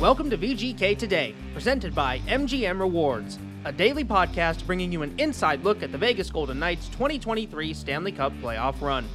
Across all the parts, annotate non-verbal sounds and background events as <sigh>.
Welcome to VGK Today, presented by MGM Rewards, a daily podcast bringing you an inside look at the Vegas Golden Knights 2023 Stanley Cup playoff run.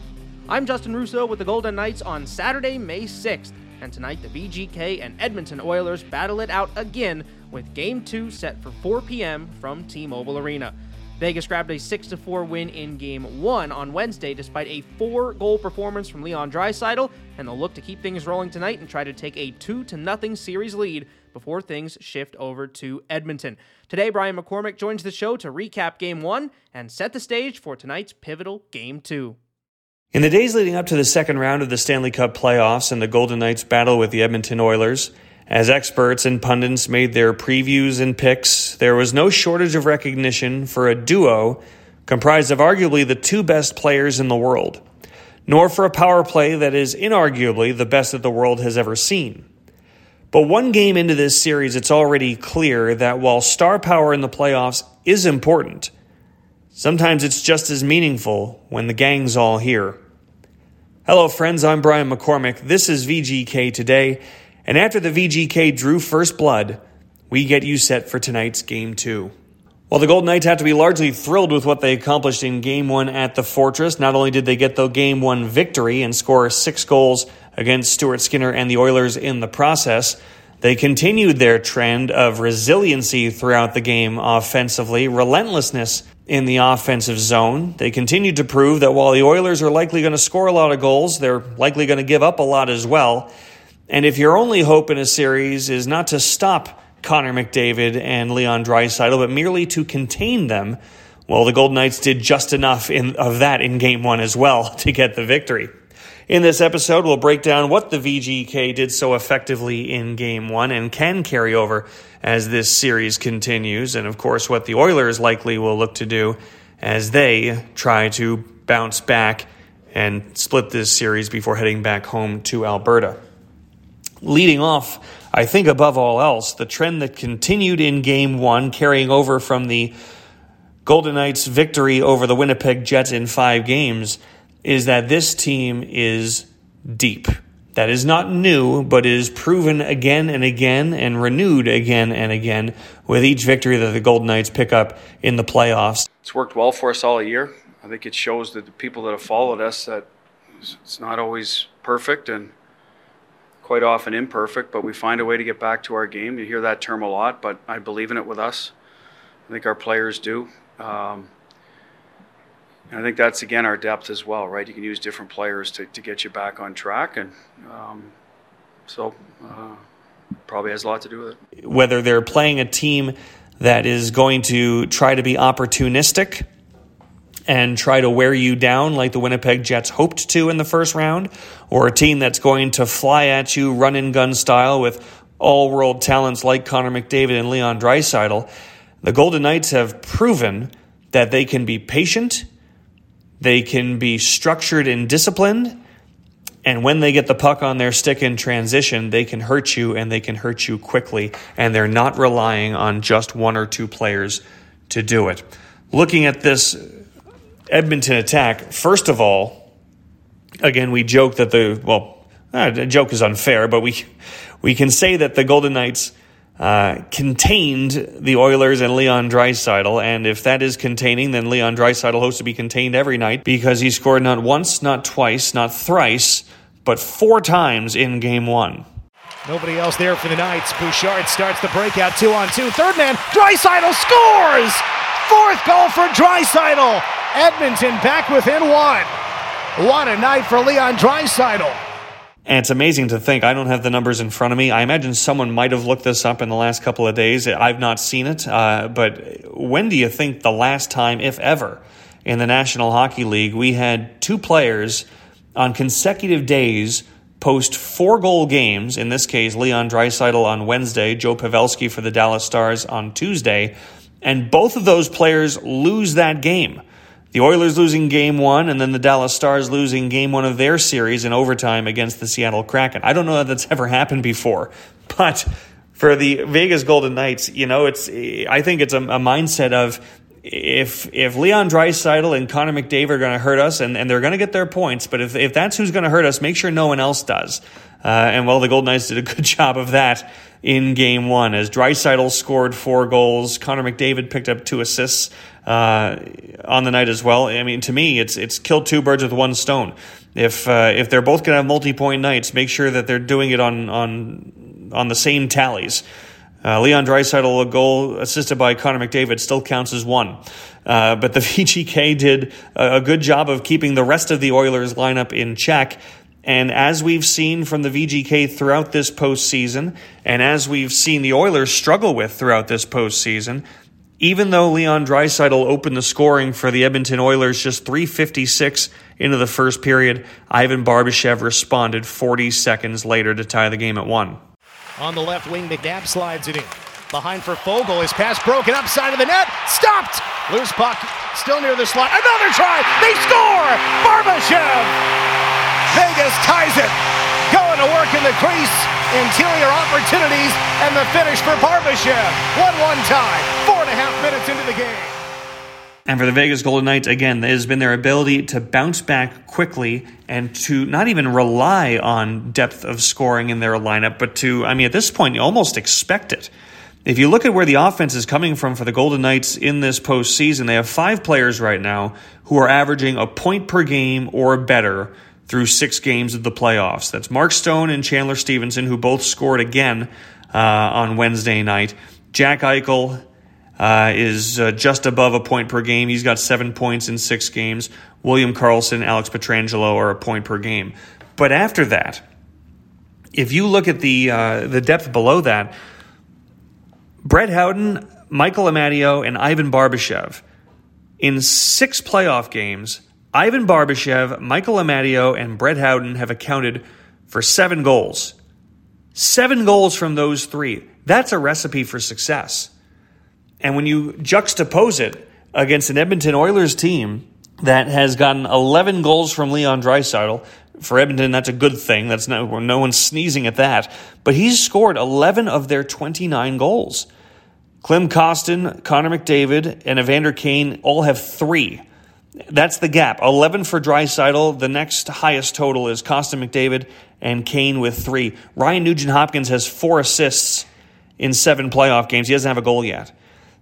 I'm Justin Russo with the Golden Knights on Saturday, May 6th, and tonight the VGK and Edmonton Oilers battle it out again with Game 2 set for 4 p.m. from T Mobile Arena. Vegas grabbed a 6 4 win in Game 1 on Wednesday despite a four goal performance from Leon Draisaitl, and they'll look to keep things rolling tonight and try to take a 2 0 series lead before things shift over to Edmonton. Today, Brian McCormack joins the show to recap Game 1 and set the stage for tonight's pivotal Game 2. In the days leading up to the second round of the Stanley Cup playoffs and the Golden Knights' battle with the Edmonton Oilers, as experts and pundits made their previews and picks, there was no shortage of recognition for a duo comprised of arguably the two best players in the world, nor for a power play that is inarguably the best that the world has ever seen. But one game into this series, it's already clear that while star power in the playoffs is important, sometimes it's just as meaningful when the gang's all here. Hello, friends. I'm Brian McCormack. This is VGK Today. And after the VGK drew first blood, we get you set for tonight's game two. While the Golden Knights have to be largely thrilled with what they accomplished in game one at the Fortress, not only did they get the game one victory and score six goals against Stuart Skinner and the Oilers in the process, they continued their trend of resiliency throughout the game offensively, relentlessness in the offensive zone. They continued to prove that while the Oilers are likely going to score a lot of goals, they're likely going to give up a lot as well. And if your only hope in a series is not to stop Connor McDavid and Leon Draisaitl, but merely to contain them, well, the Golden Knights did just enough in, of that in game one as well <laughs> to get the victory. In this episode, we'll break down what the VGK did so effectively in game one and can carry over as this series continues, and of course, what the Oilers likely will look to do as they try to bounce back and split this series before heading back home to Alberta leading off, I think above all else, the trend that continued in game one, carrying over from the Golden Knights' victory over the Winnipeg Jets in five games, is that this team is deep. That is not new, but is proven again and again and renewed again and again with each victory that the Golden Knights pick up in the playoffs. It's worked well for us all year. I think it shows that the people that have followed us that it's not always perfect and quite often imperfect, but we find a way to get back to our game. You hear that term a lot, but I believe in it with us. I think our players do. Um, and I think that's again our depth as well, right? You can use different players to, to get you back on track, and um, so uh, probably has a lot to do with it. Whether they're playing a team that is going to try to be opportunistic and try to wear you down like the Winnipeg Jets hoped to in the first round, or a team that's going to fly at you run and gun style with all world talents like Connor McDavid and Leon Draisaitl, the Golden Knights have proven that they can be patient, they can be structured and disciplined, and when they get the puck on their stick in transition, they can hurt you and they can hurt you quickly, and they're not relying on just one or two players to do it. Looking at this Edmonton attack, first of all, again, we joke that the, well, uh, the joke is unfair, but we, we can say that the Golden Knights uh, contained the Oilers and Leon Draisaitl, and if that is containing, then Leon Draisaitl hopes to be contained every night because he scored not once, not twice, not thrice, but four times in game one. Nobody else there for the Knights. Bouchard starts the breakout two on two. Third man, Draisaitl scores! Fourth goal for Draisaitl. Edmonton back within one. What a night for Leon Draisaitl. And it's amazing to think. I don't have the numbers in front of me. I imagine someone might have looked this up in the last couple of days. I've not seen it. Uh, but when do you think the last time, if ever, in the National Hockey League, we had two players on consecutive days post four goal games? In this case, Leon Draisaitl on Wednesday, Joe Pavelski for the Dallas Stars on Tuesday, and both of those players lose that game. The Oilers losing game one, and then the Dallas Stars losing game one of their series in overtime against the Seattle Kraken. I don't know that that's ever happened before, <laughs> but for the Vegas Golden Knights, you know, it's I think it's a, a mindset of if if Leon Draisaitl and Connor McDavid are going to hurt us, and, and they're going to get their points, but if, if that's who's going to hurt us, make sure no one else does. Uh, and well, the Golden Knights did a good <laughs> job of that in Game One, as Draisaitl scored four goals, Connor McDavid picked up two assists uh, on the night as well. I mean, to me, it's it's killed two birds with one stone. If uh, if they're both going to have multi point nights, make sure that they're doing it on on on the same tallies. Uh, Leon Draisaitl, a goal assisted by Connor McDavid, still counts as one. Uh, but the <laughs> VGK did a good job of keeping the rest of the Oilers lineup in check. And as we've seen from the VGK throughout this postseason, and as we've seen the Oilers struggle with throughout this postseason, even though Leon Draisaitl opened the scoring for the Edmonton Oilers just 356 into the first period, Ivan Barbashev responded 40 seconds later to tie the game at one. On the left wing, McNabb slides it in. Behind for Foegele. His pass broken up side of the net. Stopped. Loose puck. Still near the slot. Another try. They score. Barbashev. Vegas ties it. Going to work in the crease. Interior opportunities. And the finish for Barbashev. 1 1 tie. Four and a half minutes into the game. And for the Vegas Golden Knights, again, it has been their ability to bounce back quickly and to not even rely on depth of scoring in their lineup, but to, I mean, at this point, you almost expect it. If you look at where the offense is coming from for the Golden Knights in this postseason, they have five players right now who are averaging a point per game or better through six games of the playoffs. That's Mark Stone and Chandler Stephenson, who both scored again uh, on Wednesday night. Jack Eichel uh, is uh, just above a point per game. He's got seven points in six games. William Karlsson, Alex Pietrangelo are a point per game. But after that, if you look at the uh, the depth below that, Brett Howden, Michael Amadio, and Ivan Barbashev in six playoff games. Ivan Barbashev, Michael Amadio, and Brett Howden have accounted for seven goals. Seven goals from those three. That's a recipe for success. And when you juxtapose it against an Edmonton Oilers team that has gotten 11 goals from Leon Draisaitl, for Edmonton, that's a good thing. That's no, no one's sneezing at that. But he's scored 11 of their 29 goals. Klim Kostin, Connor McDavid, and Evander Kane all have three. That's the gap. 11 for Draisaitl. The next highest total is Kostin McDavid and Kane with three. Ryan Nugent Hopkins has four assists in seven playoff games. He doesn't have a goal yet.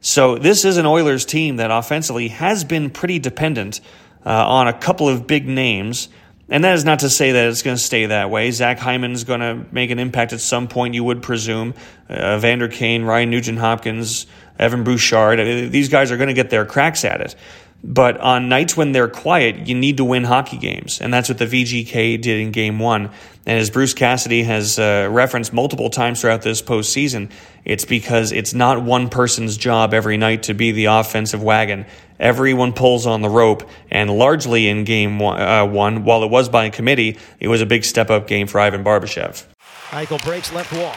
So this is an Oilers team that offensively has been pretty dependent uh, on a couple of big names. And that is not to say that it's going to stay that way. Zach Hyman's going to make an impact at some point, you would presume. Uh, Vander Kane, Ryan Nugent Hopkins, Evan Bouchard, these guys are going to get their cracks at it. But on nights when they're quiet, you need to win hockey games. And that's what the VGK did in game one. And as Bruce Cassidy has uh, referenced multiple times throughout this postseason, it's because it's not one person's job every night to be the offensive wagon. Everyone pulls on the rope, and largely in game one, uh, one while it was by committee, it was a big step up game for Ivan Barbashev. Eichel breaks left wall.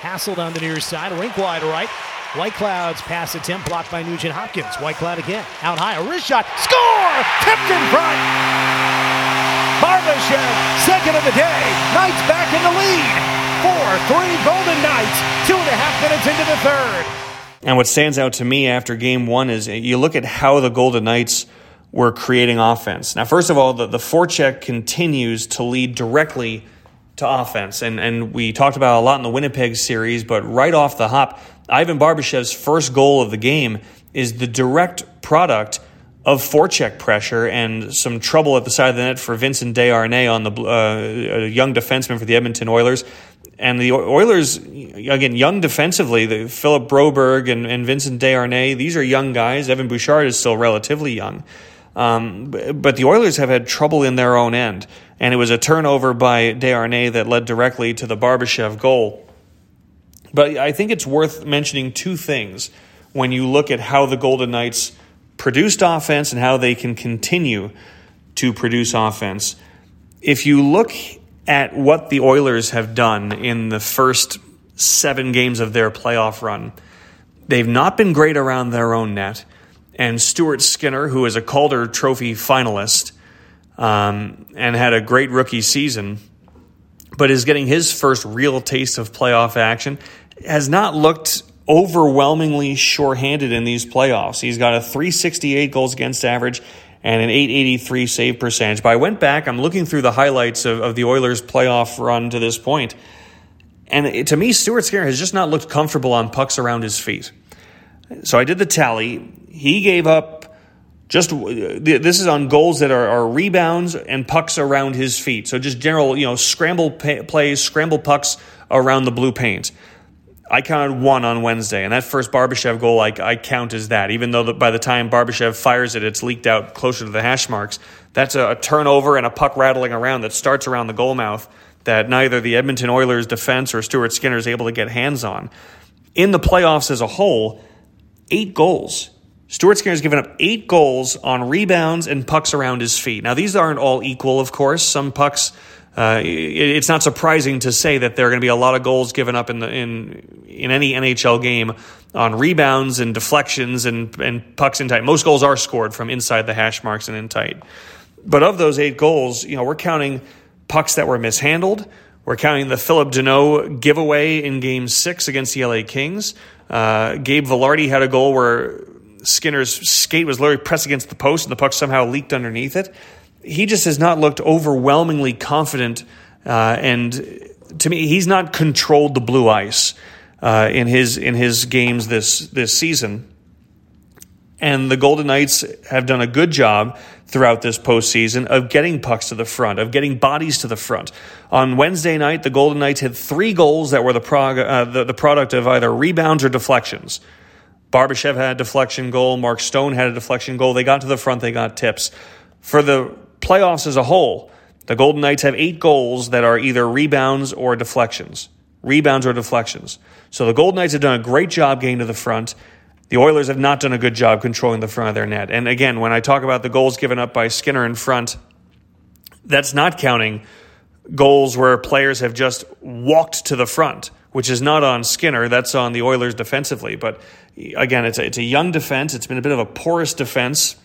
Hassled on the near side, rink wide right. Whitecloud's pass attempt blocked by Nugent Hopkins. Whitecloud again. Out high. A wrist shot. Score! Tipped in front. Barbashev, second of the day. Knights back in the lead. 4 3 Golden Knights. Two and a half minutes into the third. And what stands out to me after game one is you look at how the Golden Knights were creating offense. Now, first of all, the, the forecheck continues to lead directly to offense. And, and we talked about a lot in the Winnipeg series, but right off the hop, Ivan Barbashev's first goal of the game is the direct product of forecheck pressure and some trouble at the side of the net for Vincent Desharnais on the uh, young defenseman for the Edmonton Oilers. And the Oilers, again, young defensively, the Philip Broberg and, and Vincent Desharnais, these are young guys. Evan Bouchard is still relatively young. Um, but the Oilers have had trouble in their own end. And it was a turnover by Desharnais that led directly to the Barbashev goal. But I think it's worth mentioning two things when you look at how the Golden Knights produced offense and how they can continue to produce offense. If you look at what the Oilers have done in the first seven games of their playoff run, they've not been great around their own net. And Stuart Skinner, who is a Calder Trophy finalist um, and had a great rookie season, but is getting his first real taste of playoff action, has not looked overwhelmingly sure-handed in these playoffs. He's got a 368 goals against average and an 883 save percentage. But I went back, I'm looking through the highlights of, of the Oilers' playoff run to this point, and it, to me, Stuart Skinner has just not looked comfortable on pucks around his feet. So I did the tally. He gave up just uh, this is on goals that are, are, rebounds and pucks around his feet. So just general, you know, scramble pay, plays, scramble pucks around the blue paint. I counted one on Wednesday, and that first Barbashev goal I, I count as that. Even though the, by the time Barbashev fires it, it's leaked out closer to the hash marks. That's a, a turnover and a puck rattling around that starts around the goal mouth that neither the Edmonton Oilers defense or Stuart Skinner is able to get hands on. In the playoffs as a whole, eight goals. Stuart Skinner's given up eight goals on rebounds and pucks around his feet. Now, these aren't all equal, of course. Some pucks uh, it's not surprising to say that there are going to be a lot of goals given up in the in in any NHL game on rebounds and deflections and and pucks in tight. Most goals are scored from inside the hash marks and in tight. But of those eight goals, you know, we're counting pucks that were mishandled. We're counting the Philip Danault giveaway in Game Six against the LA Kings. Uh, Gabe Vilardi had a goal where Skinner's skate was literally pressed against the post and the puck somehow leaked underneath it he just has not looked overwhelmingly confident. Uh, and to me, he's not controlled the blue ice uh, in his in his games this this season. And the Golden Knights have done a good job throughout this postseason of getting pucks to the front, of getting bodies to the front. On Wednesday night, the Golden Knights had three goals that were the, prog- uh, the, the product of either rebounds or deflections. Barbashev had a deflection goal. Mark Stone had a deflection goal. They got to the front. They got tips. For the playoffs as a whole, the Golden Knights have eight goals that are either rebounds or deflections. Rebounds or deflections. So the Golden Knights have done a great job getting to the front. The Oilers have not done a good job controlling the front of their net. And again, when I talk about the goals given up by Skinner in front, that's not counting goals where players have just walked to the front, which is not on Skinner. That's on the Oilers defensively. But again, it's a, it's a young defense. It's been a bit of a porous defense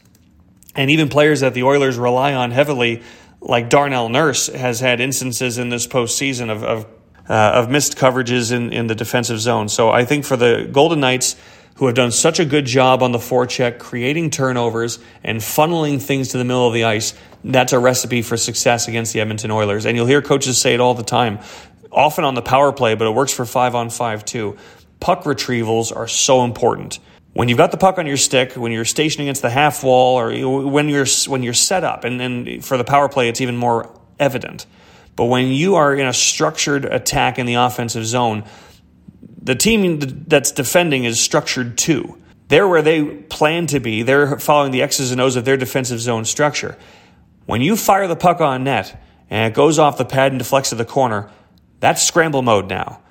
and even players that the Oilers rely on heavily, like Darnell Nurse, has had instances in this postseason of of, uh, of missed coverages in, in the defensive zone. So I think for the Golden Knights, who have done such a good job on the forecheck, creating turnovers and funneling things to the middle of the ice, that's a recipe for success against the Edmonton Oilers. And you'll hear coaches say it all the time, often on the power play, but it works for five on five too. Puck retrievals are so important when you've got the puck on your stick, when you're stationed against the half wall, or when you're when you're set up, and, and for the power play, it's even more evident. But when you are in a structured attack in the offensive zone, the team that's defending is structured too. They're where they plan to be. They're following the X's and O's of their defensive zone structure. When you fire the puck on net and it goes off the pad and deflects to the corner, that's scramble mode now.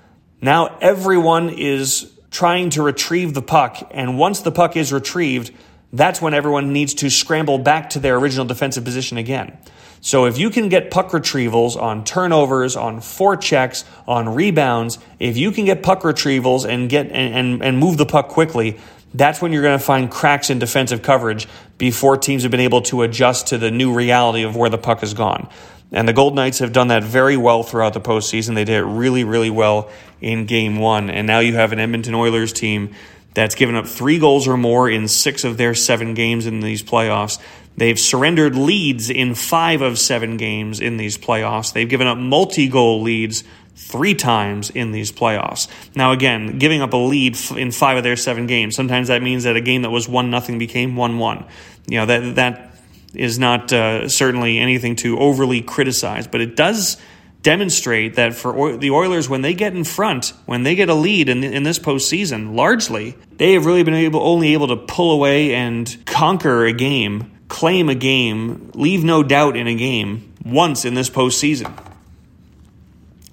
Now everyone is trying to retrieve the puck. And once the puck is retrieved, that's when everyone needs to scramble back to their original defensive position again. So if you can get puck retrievals on turnovers, on forechecks, on rebounds, if you can get puck retrievals and get and, and, and move the puck quickly, that's when you're going to find cracks in defensive coverage before teams have been able to adjust to the new reality of where the puck has gone. And the Gold Knights have done that very well throughout the postseason. They did it really, really well in game one. And now you have an Edmonton Oilers team that's given up three goals or more in six of their seven games in these playoffs. They've surrendered leads in five of seven games in these playoffs. They've given up multi goal leads three times in these playoffs. Now, again, giving up a lead in five of their seven games, sometimes that means that a game that was 1 nothing became 1 1. You know, that, that is not uh, certainly anything to overly criticize, but it does demonstrate that for the Oilers, when they get in front, when they get a lead in, in this postseason, largely, they have really been able only able to pull away and conquer a game, claim a game, leave no doubt in a game once in this postseason.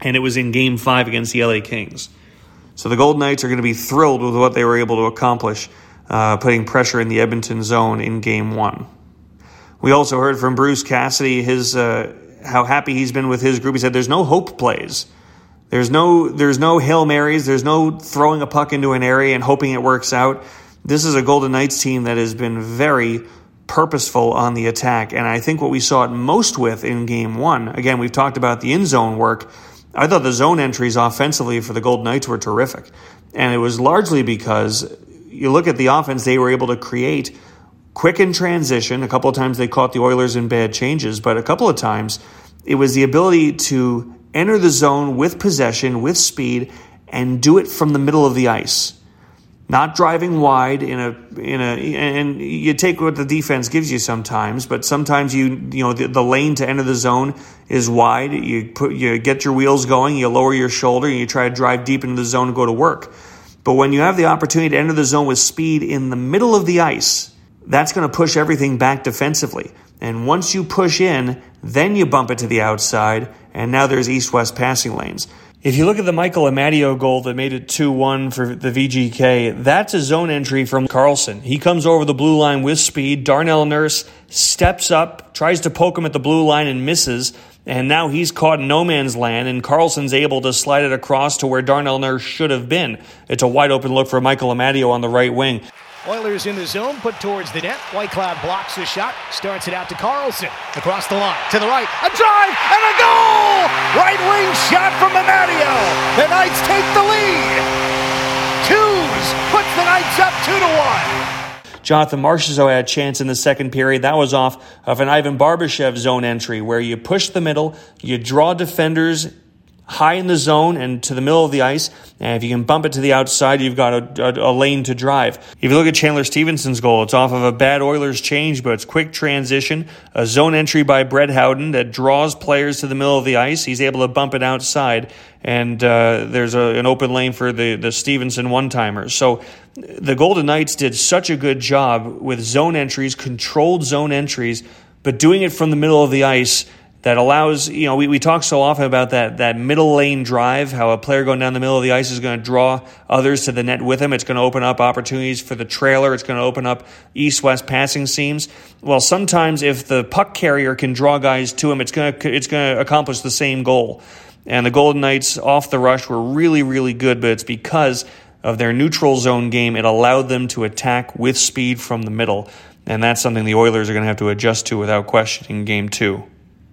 And it was in game five against the LA Kings. So the Golden Knights are going to be thrilled with what they were able to accomplish, uh, putting pressure in the Edmonton zone in game one. We also heard from Bruce Cassidy his uh, how happy he's been with his group. He said there's no hope plays. There's no there's no hail marys. There's no throwing a puck into an area and hoping it works out. This is a Golden Knights team that has been very purposeful on the attack, and I think what we saw it most with in Game One. Again, we've talked about the in zone work. I thought the zone entries offensively for the Golden Knights were terrific. And it was largely because you look at the offense, they were able to create quick in transition. A couple of times they caught the Oilers in bad changes, but a couple of times it was the ability to enter the zone with possession, with speed, and do it from the middle of the ice. Not driving wide in a in a and you take what the defense gives you sometimes, but sometimes you you know the, the lane to enter the zone is wide. You put you get your wheels going, you lower your shoulder, and you try to drive deep into the zone and go to work. But when you have the opportunity to enter the zone with speed in the middle of the ice, that's going to push everything back defensively. And once you push in, then you bump it to the outside, and now there's east west passing lanes. If you look at the Michael Amadio goal that made it 2 1 for the VGK, that's a zone entry from Karlsson. He comes over the blue line with speed. Darnell Nurse steps up, tries to poke him at the blue line and misses. And now he's caught in no man's land, and Karlsson's able to slide it across to where Darnell Nurse should have been. It's a wide open look for Michael Amadio on the right wing. Oilers in the zone, put towards the net. Whitecloud blocks the shot, starts it out to Karlsson. Across the line, to the right, a drive, and a goal! Right wing shot from Amadio. The Knights take the lead. Twos puts the Knights up two to one. Jonathan Marchessault had a chance in the second period. That was off of an Ivan Barbashev zone entry where you push the middle, you draw defenders high in the zone and to the middle of the ice. And if you can bump it to the outside, you've got a, a, a, lane to drive. If you look at Chandler Stephenson's goal, it's off of a bad Oilers change, but it's quick transition, a zone entry by Brett Howden that draws players to the middle of the ice. He's able to bump it outside, and uh, there's a, an open lane for the, the Stephenson one timers. So the Golden Knights did such a good job with zone entries, controlled zone entries, but doing it from the middle of the ice that allows you know we, we talk so often about that that middle lane drive how a player going down the middle of the ice is going to draw others to the net with him. It's going to open up opportunities for the trailer. It's going to open up east west passing seams. Well sometimes if the puck carrier can draw guys to him it's going to it's going to accomplish the same goal. And the golden knights off the rush were really really good but it's because of their neutral zone game. It allowed them to attack with speed from the middle. And that's something the oilers are going to have to adjust to without question in game 2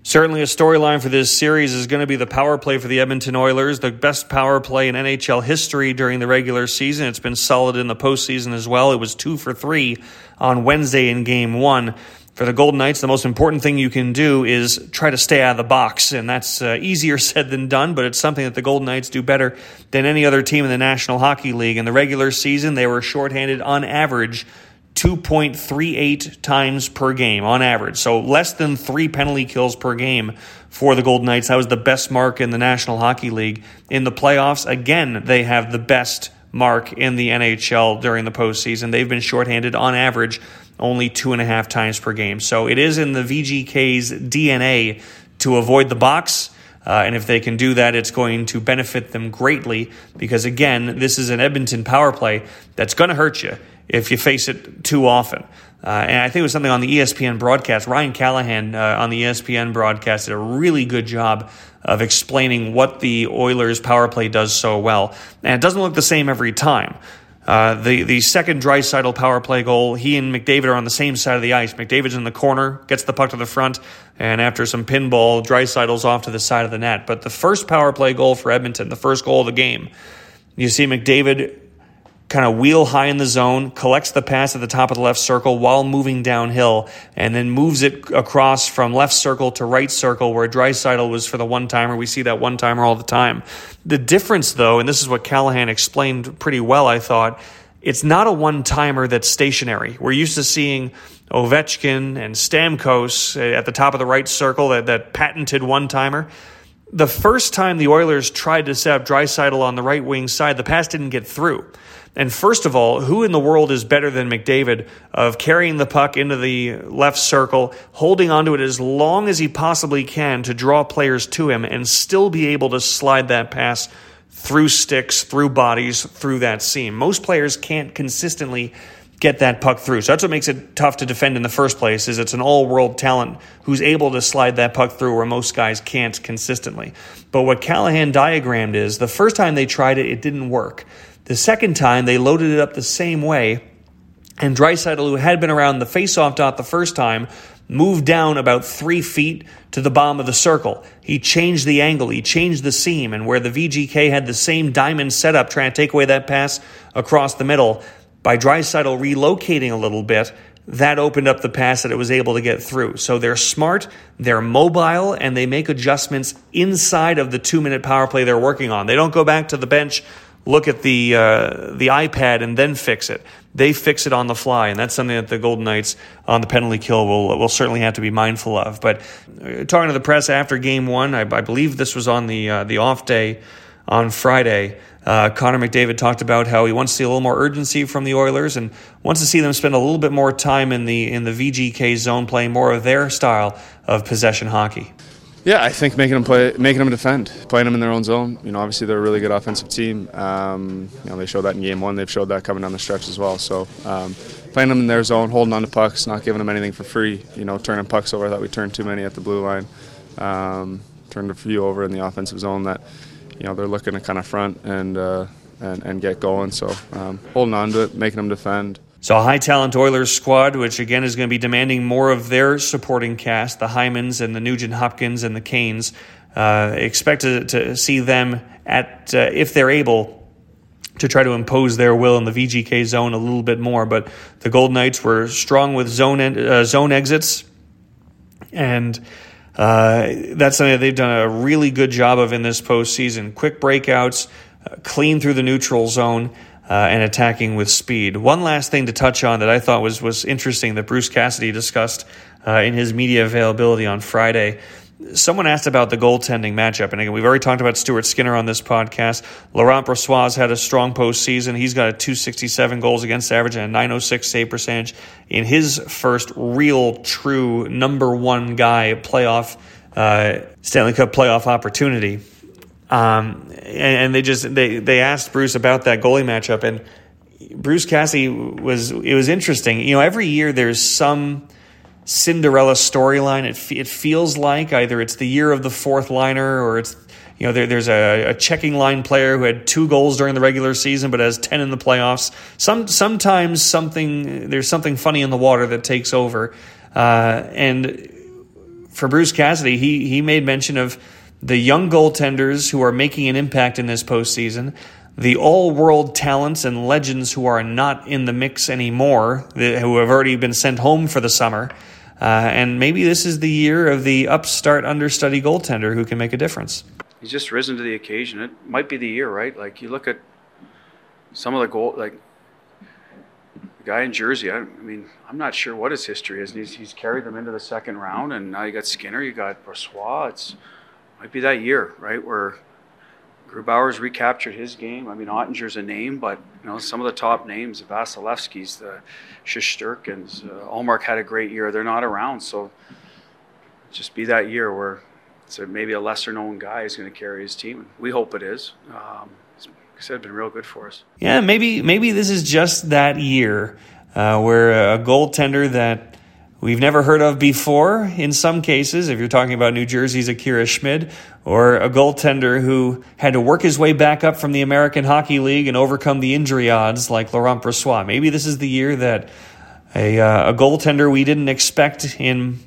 Certainly, a storyline for this series is going to be the power play for the Edmonton Oilers, the best power play in NHL history during the regular season. It's been solid in the postseason as well. It was two for three on Wednesday in game one. For the Golden Knights, the most important thing you can do is try to stay out of the box, and that's uh, easier <laughs> said than done, but it's something that the Golden Knights do better than any other team in the National Hockey League. In the regular season, they were shorthanded on average 2.38 times per game on average. So less than three penalty kills per game for the Golden Knights. That was the best mark in the National Hockey League. In the playoffs, again, they have the best mark in the NHL during the postseason. They've been shorthanded on average only two and a half times per game. So it is in the VGK's DNA to avoid the box. Uh, and if they can do that, it's going to benefit them greatly because, again, this is an Edmonton power play that's going to hurt you if you face it too often. Uh, and I think it was something on the ESPN broadcast. Ryan Callahan uh, on the ESPN broadcast did a really good job of explaining what the Oilers' power play does so well. And it doesn't look the same every time. Uh, the the second Draisaitl power play goal, he and McDavid are on the same side of the ice. McDavid's in the corner, gets the puck to the front, and after some pinball, Draisaitl's off to the side of the net. But the first power play goal for Edmonton, the first goal of the game, you see McDavid kind of wheel high in the zone, collects the pass at the top of the left circle while moving downhill, and then moves it across from left circle to right circle where Draisaitl was for the one timer. We see that one timer all the time. The difference, though, and this is what Callahan explained pretty well, I thought, it's not a one timer that's stationary. We're used to seeing Ovechkin and Stamkos at the top of the right circle, that, that patented one timer. The first time the Oilers tried to set up Draisaitl on the right wing side, the pass didn't get through. And first of all, who in the world is better than McDavid of carrying the puck into the left circle, holding onto it as long as he possibly can to draw players to him and still be able to slide that pass through sticks, through bodies, through that seam? Most players can't consistently get that puck through. So that's what makes it tough to defend in the first place is it's an all-world talent who's able to slide that puck through where most guys can't consistently. But what Callahan diagrammed is the first time they tried it, it didn't work. The second time, they loaded it up the same way, and Draisaitl, who had been around the faceoff dot the first time, moved down about three feet to the bottom of the circle. He changed the angle, he changed the seam, and where the VGK had the same diamond setup trying to take away that pass across the middle, by Draisaitl relocating a little bit, that opened up the pass that it was able to get through. So they're smart, they're mobile, and they make adjustments inside of the two minute power play they're working on. They don't go back to the bench, look at the uh, the iPad, and then fix it. They fix it on the fly, and that's something that the Golden Knights on the penalty kill will will certainly have to be mindful of. But uh, talking to the press after Game One, I, I believe this was on the uh, the off day on Friday. Uh, Connor McDavid talked about how he wants to see a little more urgency from the Oilers and wants to see them spend a little bit more time in the in the VGK zone, playing more of their style of possession hockey. Yeah, I think making them play, making them defend, playing them in their own zone. You know, obviously they're a really good offensive team. Um, you know, they showed that in game one. They've showed that coming down the stretch as well. So um, playing them in their zone, holding on to pucks, not giving them anything for free. You know, turning pucks over. I thought we turned too many at the blue line. Um, turned a few over in the offensive zone that you know they're looking to kind of front and uh, and, and get going. So um, holding on to it, making them defend. So a high talent Oilers squad, which again is going to be demanding more of their supporting cast, the Hymans and the Nugent Hopkins and the Kanes. Uh, expect to, to, see them at uh, if they're able to try to impose their will in the VGK zone a little bit more. But the Golden Knights were strong with zone uh, zone exits and uh, that's something that they've done a really good job of in this postseason. Quick breakouts, uh, clean through the neutral zone, uh, and attacking with speed. One last thing to touch on that I thought was was interesting that Bruce Cassidy discussed uh, in his media availability on Friday Someone asked about the goaltending matchup, and again, we've already talked about Stuart Skinner on this podcast. Laurent Brossoit had a strong postseason. He's got a 267 goals against average and a 906 save percentage in his first real, true number one guy playoff uh, Stanley Cup playoff opportunity. Um, and, and, they just they they asked Bruce about that goalie matchup, and Bruce Cassidy was it was interesting. You know, every year there's some Cinderella storyline. It, it feels like either it's the year of the fourth liner or it's you know there, there's a, a, checking line player who had two goals during the regular season but has ten in the playoffs. Some sometimes something there's something funny in the water that takes over. Uh, and for Bruce Cassidy, he he made mention of the young goaltenders who are making an impact in this postseason the all world talents and legends who are not in the mix anymore, who have already been sent home for the summer, uh, and maybe this is the year of the upstart understudy goaltender who can make a difference. He's just risen to the occasion. It might be the year, right? Like you look at some of the goal, like the guy in Jersey. I, I mean, I'm not sure what his history is. He's, he's, carried them into the second round, and now you got Skinner, you got Brossoit. It's might be that year, right, where Grubauer's recaptured his game. I mean, Oettinger's a name, but you know some of the top names, the Vasilevskis, the Shesterkins, uh, Ullmark had a great year. They're not around, so just be that year where a, maybe a lesser known guy is going to carry his team. We hope it is. Um, it's, it's been real good for us. Yeah, maybe maybe this is just that year uh, where a goaltender that we've never heard of before in some cases, if you're talking about New Jersey's Akira Schmid, or a goaltender who had to work his way back up from the American Hockey League and overcome the injury odds like Laurent Brossoit. Maybe this is the year that a, uh, a goaltender we didn't expect in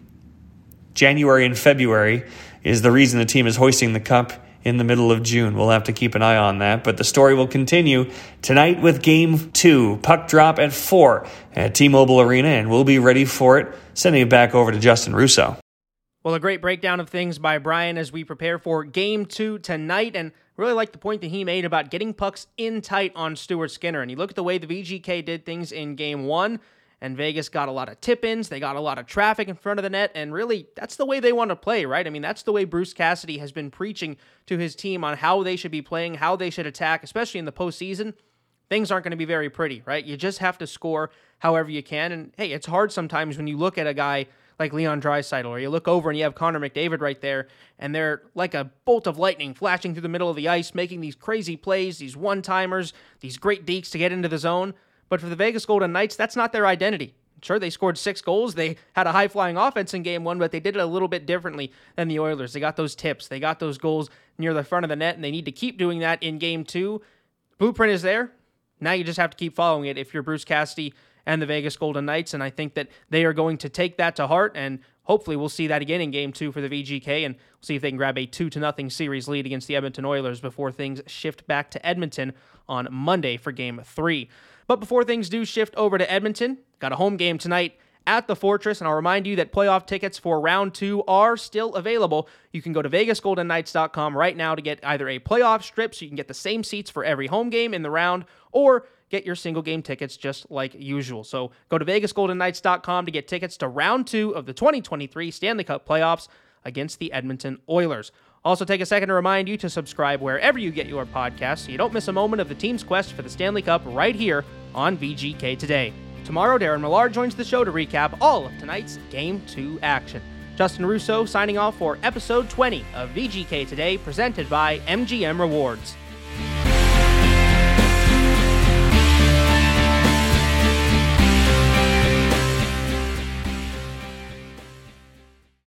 January and February is the reason the team is hoisting the cup in the middle of June. We'll have to keep an eye on that. But the story will continue tonight with game two. Puck drop at four at T Mobile Arena, and we'll be ready for it. Sending it back over to Justin Russo. Well, a great breakdown of things by Brian as we prepare for game two tonight. And really like the point that he made about getting pucks in tight on Stuart Skinner. And you look at the way the VGK did things in game one and Vegas got a lot of tip ins. They got a lot of traffic in front of the net, and really, that's the way they want to play, right? I mean, that's the way Bruce Cassidy has been preaching to his team on how they should be playing, how they should attack, especially in the postseason. Things aren't going to be very pretty, right? You just have to score however you can. And hey, it's hard sometimes when you look at a guy like Leon Draisaitl, or you look over and you have Connor McDavid right there, and they're like a bolt of lightning flashing through the middle of the ice, making these crazy plays, these one timers, these great deeks to get into the zone. But for the Vegas Golden Knights, that's not their identity. Sure, they scored six goals. They had a high flying offense in game one, but they did it a little bit differently than the Oilers. They got those tips, they got those goals near the front of the net, and they need to keep doing that in game two. Blueprint is there. Now you just have to keep following it if you're Bruce Cassidy and the Vegas Golden Knights. And I think that they are going to take that to heart and hopefully we'll see that again in game two for the VGK and see if they can grab a two to nothing series lead against the Edmonton Oilers before things shift back to Edmonton on Monday for game three. But before things do shift over to Edmonton, got a home game tonight at the Fortress. And I'll remind you that playoff tickets for round two are still available. You can go to VegasGoldenKnights.com right now to get either a playoff strip so you can get the same seats for every home game in the round, or get your single game tickets just like usual. So go to VegasGoldenKnights.com to get tickets to round two of the 2023 Stanley Cup playoffs against the Edmonton Oilers. Also, take a second to remind you to subscribe wherever you get your podcasts so you don't miss a moment of the team's quest for the Stanley Cup right here on VGK Today. Tomorrow, Darren Millar joins the show to recap all of tonight's Game 2 action. Justin Russo signing off for episode 20 of VGK Today, presented by MGM Rewards.